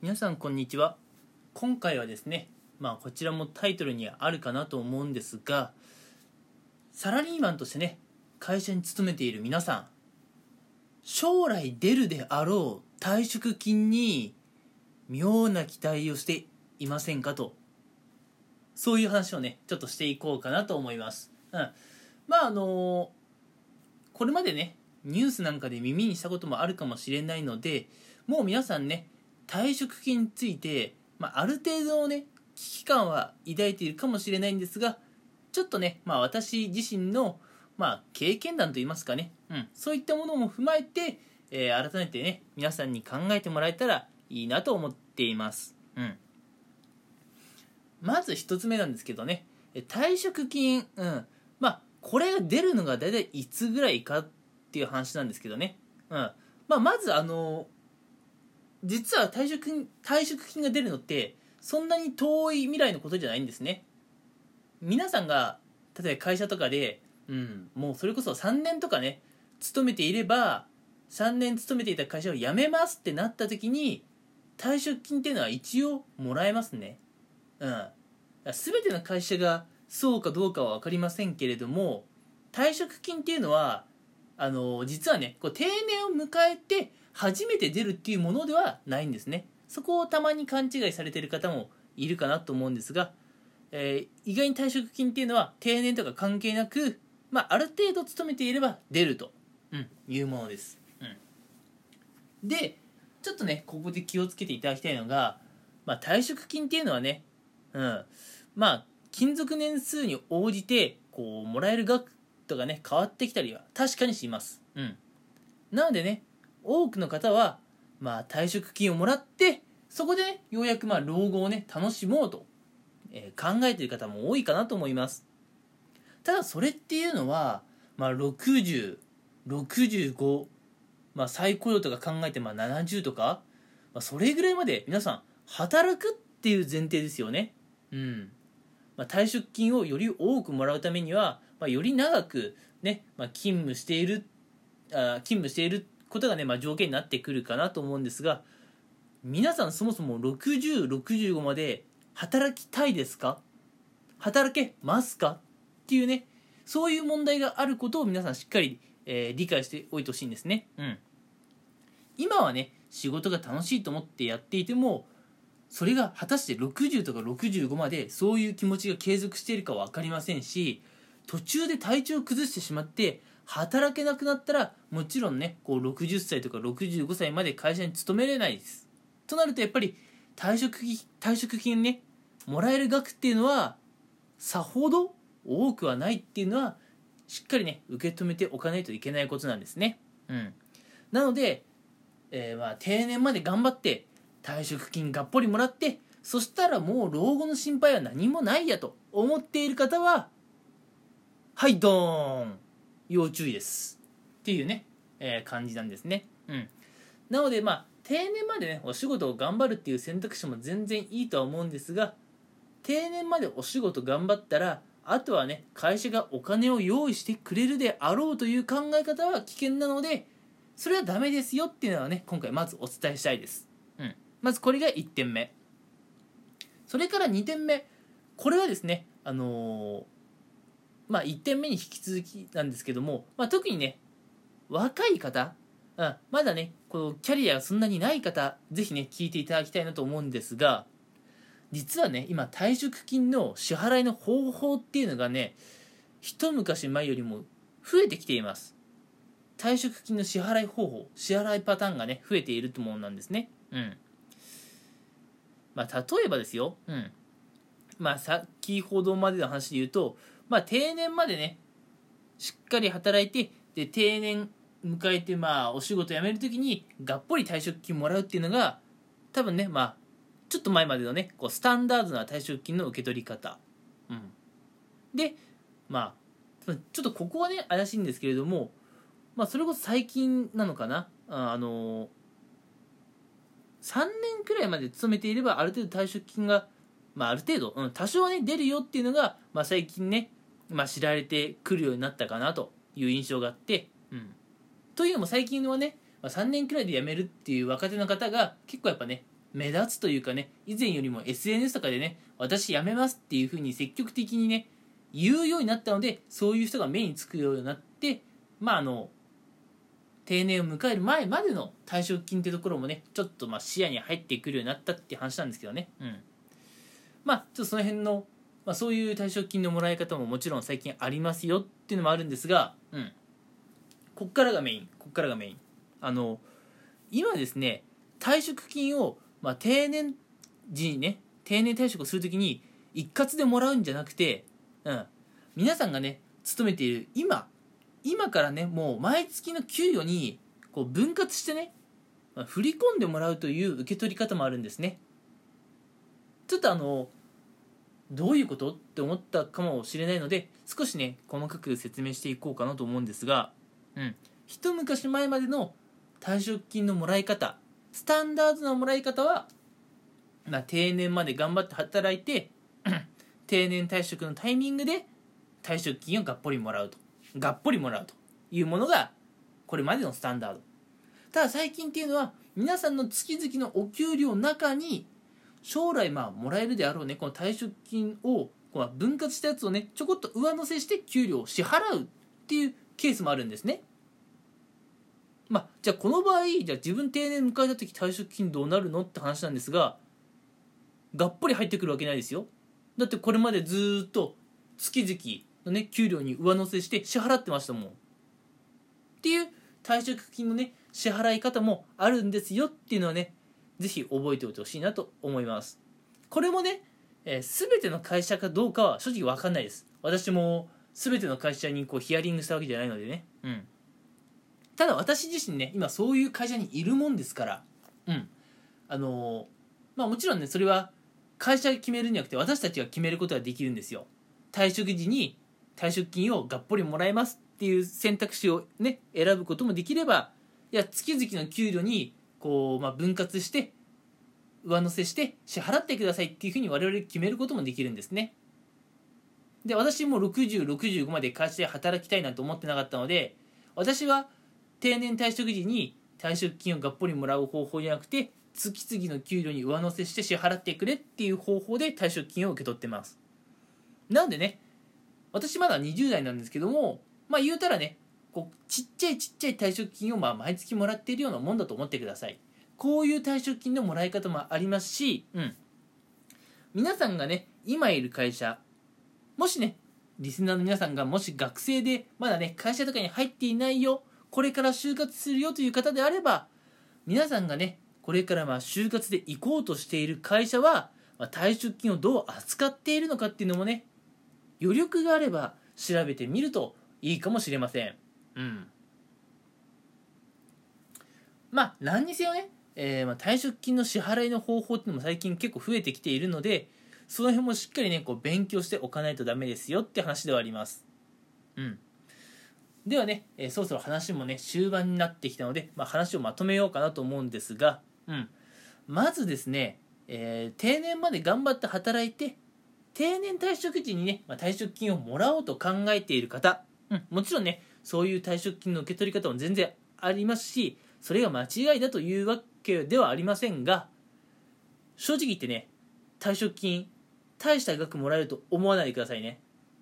皆さんこんにちは。今回はですねまあこちらもタイトルにあるかなと思うんですがサラリーマンとしてね会社に勤めている皆さん将来出るであろう退職金に妙な期待をしていませんかとそういう話をねちょっとしていこうかなと思います。うん。まああのこれまでねニュースなんかで耳にしたこともあるかもしれないのでもう皆さんね退職金について、まあ、ある程度のね危機感は抱いているかもしれないんですがちょっとね、まあ、私自身の、まあ、経験談といいますかね、うん、そういったものも踏まえて、えー、改めてね皆さんに考えてもらえたらいいなと思っています、うん、まず1つ目なんですけどね。退職金、うん、まあこれが出るのが大体いつぐらいかっていう話なんですけどね、うん。まあ、まずあの実は退職金退職金が出るのってそんなに遠い未来のことじゃないんですね。皆さんが例えば会社とかで、うん、もうそれこそ3年とかね勤めていれば3年勤めていた会社を辞めますってなった時に退職金っていうのは一応もらえますね。うん。全ての会社がそうかどうかは分かりませんけれども退職金っていうのはあの実はねこう定年を迎えて初めて出るっていうものではないんですね。そこをたまに勘違いされてる方もいるかなと思うんですが、えー、意外に退職金っていうのは定年とか関係なく、まあ、ある程度勤めていれば出ると、うん、いうものです、うん、でちょっとねここで気をつけていただきたいのが、まあ、退職金っていうのはね、うん、まあ勤続年数に応じてこうもらえる額とかね変わってきたりは確かにします、うん、なのでね多くの方は、まあ、退職金をもらってそこで、ね、ようやくまあ老後をね楽しもうと、えー、考えている方も多いかなと思います。ただそれっていうのは、まあ、6065、まあ、再雇用とか考えてまあ70とか、まあ、それぐらいまで皆さん働くっていう前提ですよね。うん。まあ、退職金をより多くもらうためには、まあ、より長くね、まあ、勤務しているあ勤務していることがね、まあ、条件になってくるかなと思うんですが皆さんそもそも6065まで働きたいですか？働けますか？っていうねそういう問題があることを皆さんしっかり、えー、理解しておいてほしいんですね、うん、今はね仕事が楽しいと思ってやっていてもそれが果たして60とか65までそういう気持ちが継続しているか分かりませんし途中で体調を崩してしまって働けなくなったらもちろんねこう60歳とか65歳まで会社に勤めれないです。となるとやっぱり退職退職金ねもらえる額っていうのはさほど多くはないっていうのはしっかりね受け止めておかないといけないことなんですね。うん。なので、えー、まあ定年まで頑張って退職金がっぽりもらってそしたらもう老後の心配は何もないやと思っている方ははいドーン。要注意です。っていうね、えー、感じなんですね。うん。なのでまあ定年までねお仕事を頑張るっていう選択肢も全然いいとは思うんですが定年までお仕事頑張ったらあとはね会社がお金を用意してくれるであろうという考え方は危険なのでそれはダメですよっていうのはね今回まずお伝えしたいです、うん、まずこれが1点目。それから2点目。これはですねあのーまあ、1点目に引き続きなんですけども、まあ、特にね若い方、うん、まだねこのキャリアがそんなにない方ぜひね聞いていただきたいなと思うんですが実はね今退職金の支払いの方法っていうのがね一昔前よりも増えてきています。退職金の支払い方法支払いパターンがね増えていると思うんですね。うん。まあ例えばですよ。うん。まあ先ほどまでの話で言うとまあ、定年までね、しっかり働いて、で、定年迎えて、まあ、お仕事辞めるときに、がっぽり退職金もらうっていうのが、多分ね、まあ、ちょっと前までのね、こう、スタンダードな退職金の受け取り方。うん。で、まあ、ちょっとここはね、怪しいんですけれども、まあ、それこそ最近なのかな。あの3年くらいまで勤めていれば、ある程度退職金が、まあ、ある程度、うん、多少はね、出るよっていうのが、まあ、最近ね、まあ、知られてくるようになったかなという印象があって、うん、というのも最近はね、まあ、3年くらいで辞めるっていう若手の方が結構やっぱね目立つというかね以前よりも SNS とかでね私辞めますっていう風に積極的にね言うようになったのでそういう人が目につくようになってまああの定年を迎える前までの退職金ってところもねちょっとまあ視野に入ってくるようになったって話なんですけどね。うん。まあちょっとその辺の、まあ、そういう退職金のもらい方ももちろん最近ありますよっていうのもあるんですがうん。こっからがメイン。こっからがメイン。あの今ですね退職金を、まあ、定年時にね定年退職をするときに一括でもらうんじゃなくて、うん、皆さんがね勤めている今今からねもう毎月の給与にこう分割してね、まあ、振り込んでもらうという受け取り方もあるんですね。ちょっとあのどういうこと？って思ったかもしれないので少しね細かく説明していこうかなと思うんですが、うん、一昔前までの退職金のもらい方スタンダードなもらい方は、まあ、定年まで頑張って働いて 定年退職のタイミングで退職金をがっぽりもらうと。がっぽりもらうと。いうものがこれまでのスタンダード。ただ最近っていうのは皆さんの月々のお給料の中に将来まあもらえるであろうねこの退職金をこう分割したやつをねちょこっと上乗せして給料を支払うっていうケースもあるんですね。まあじゃあこの場合じゃあ自分定年迎えた時退職金どうなるのって話なんですががっぽり入ってくるわけないですよ。だってこれまでずっと月々のね給料に上乗せして支払ってましたもん。っていう退職金のね支払い方もあるんですよっていうのはねぜひ覚えておいてほしいなと思います。これもね、えー、全ての会社かどうかは正直分かんないです。私も全ての会社にこうヒアリングしたわけじゃないのでね。うん。ただ私自身ね今そういう会社にいるもんですから。うん。あのー、まあもちろんねそれは会社が決めるんじゃなくて私たちが決めることができるんですよ。退職時に退職金をがっぽりもらえますっていう選択肢をね選ぶこともできればいや月々の給料にこう、まあ、分割して上乗せして支払ってくださいっていうふうに我々決めることもできるんですね。で私も6065まで会社で働きたいなんて思ってなかったので私は定年退職時に退職金をがっぽりもらう方法じゃなくて月々の給料に上乗せして支払ってくれっていう方法で退職金を受け取ってます。なんでね私まだ20代なんですけどもまあ言うたらねこうちっちゃいちっちゃい退職金をまあ毎月もらっているようなもんだと思ってください。こういう退職金のもらい方もありますし、うん、皆さんがね今いる会社もしねリスナーの皆さんがもし学生でまだね会社とかに入っていないよこれから就活するよという方であれば皆さんがねこれからまあ就活で行こうとしている会社は、まあ、退職金をどう扱っているのかっていうのもね余力があれば調べてみるといいかもしれませんうん。まあ何にせよね、えー、まあ退職金の支払いの方法っていうのも最近結構増えてきているのでその辺もしっかりねこう勉強しておかないとダメですよって話ではあります。うん。ではね、えー、そろそろ話もね終盤になってきたので、まあ、話をまとめようかなと思うんですが、うん、まずですね、えー、定年まで頑張って働いて定年退職時にね、まあ、退職金をもらおうと考えている方、うん、もちろんねそういう退職金の受け取り方も全然ありますしそれが間違いだというわけではありませんが正直言ってね退職金大した額もらえると思わないでくださいね。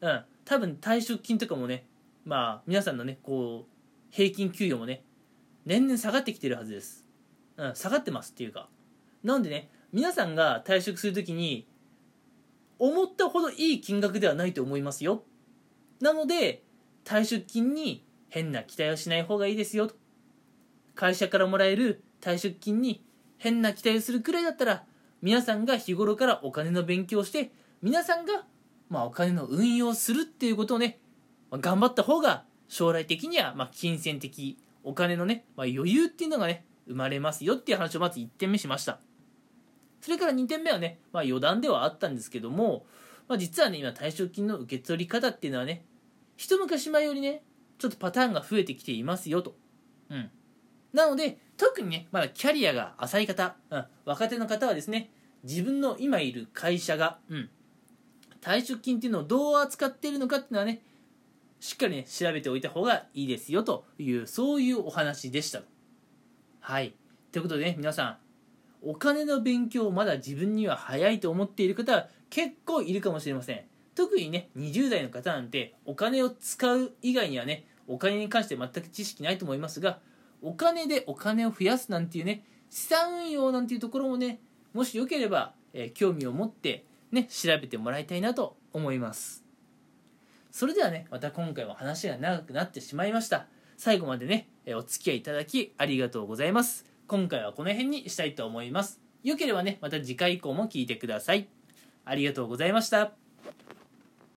うん。多分退職金とかもねまあ皆さんのねこう平均給与もね年々下がってきてるはずです。うん。下がってますっていうか。なんでね皆さんが退職するときに思ったほどいい金額ではないと思いますよ。なので退職金に変な期待をしない方がいいですよと。会社からもらえる退職金に変な期待をするくらいだったら皆さんが日頃からお金の勉強をして皆さんがまあお金の運用するっていうことをね、まあ、頑張った方が将来的にはま金銭的お金のね、まあ、余裕っていうのがね生まれますよっていう話をまず1点目しました。それから2点目はね、まあ、余談ではあったんですけども、まあ、実はね今退職金の受け取り方っていうのはね一昔前よりねちょっとパターンが増えてきていますよと、うん、なので特にねまだキャリアが浅い方、うん、若手の方はですね自分の今いる会社が、うん、退職金っていうのをどう扱っているのかっていうのはねしっかりね調べておいた方がいいですよというそういうお話でしたはい。ということでね皆さんお金の勉強まだ自分には早いと思っている方は結構いるかもしれません。特にね20代の方なんてお金を使う以外にはねお金に関して全く知識ないと思いますがお金でお金を増やすなんていうね資産運用なんていうところもねもしよければ、えー、興味を持ってね調べてもらいたいなと思います。それではねまた今回は話が長くなってしまいました。最後までねえお付き合いいただきありがとうございます。今回はこの辺にしたいと思います。よければねまた次回以降も聞いてください。ありがとうございました。